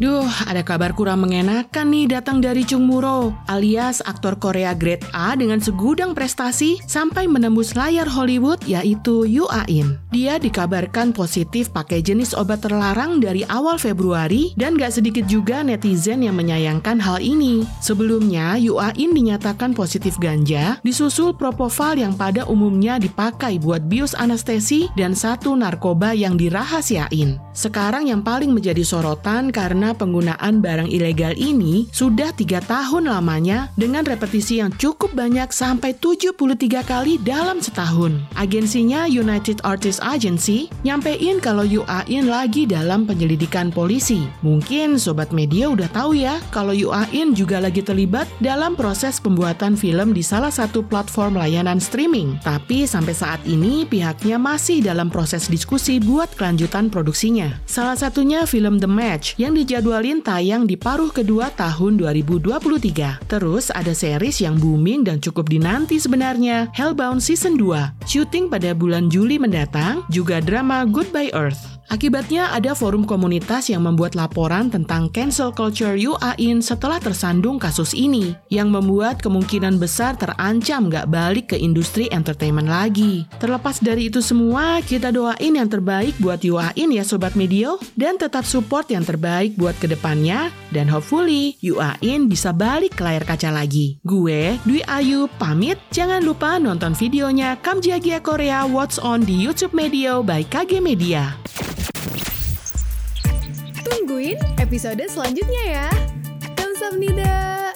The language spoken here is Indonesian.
Duh, ada kabar kurang mengenakan nih datang dari Chung Muro, alias aktor Korea grade A dengan segudang prestasi sampai menembus layar Hollywood yaitu Yu A-in. Dia dikabarkan positif pakai jenis obat terlarang dari awal Februari dan gak sedikit juga netizen yang menyayangkan hal ini. Sebelumnya, Yu A-in dinyatakan positif ganja, disusul propofol yang pada umumnya dipakai buat bius anestesi dan satu narkoba yang dirahasiain. Sekarang yang paling menjadi sorotan karena penggunaan barang ilegal ini sudah tiga tahun lamanya dengan repetisi yang cukup banyak sampai 73 kali dalam setahun. Agensinya United Artists Agency nyampein kalau Yu A-in lagi dalam penyelidikan polisi. Mungkin sobat media udah tahu ya kalau Yu A-in juga lagi terlibat dalam proses pembuatan film di salah satu platform layanan streaming. Tapi sampai saat ini pihaknya masih dalam proses diskusi buat kelanjutan produksinya. Salah satunya film The Match yang dijadwalin tayang di paruh kedua tahun 2023. Terus ada series yang booming dan cukup dinanti sebenarnya, Hellbound Season 2. Syuting pada bulan Juli mendatang, juga drama Goodbye Earth. Akibatnya ada forum komunitas yang membuat laporan tentang cancel culture UAIN setelah tersandung kasus ini, yang membuat kemungkinan besar terancam gak balik ke industri entertainment lagi. Terlepas dari itu semua, kita doain yang terbaik buat UAIN ya Sobat Medio, dan tetap support yang terbaik buat ke depannya, dan hopefully UAIN bisa balik ke layar kaca lagi. Gue, Dwi Ayu, pamit, jangan lupa nonton videonya Kamjagia Korea What's On di YouTube Medio by KG Media. Tungguin episode selanjutnya ya. Kamsahamnida.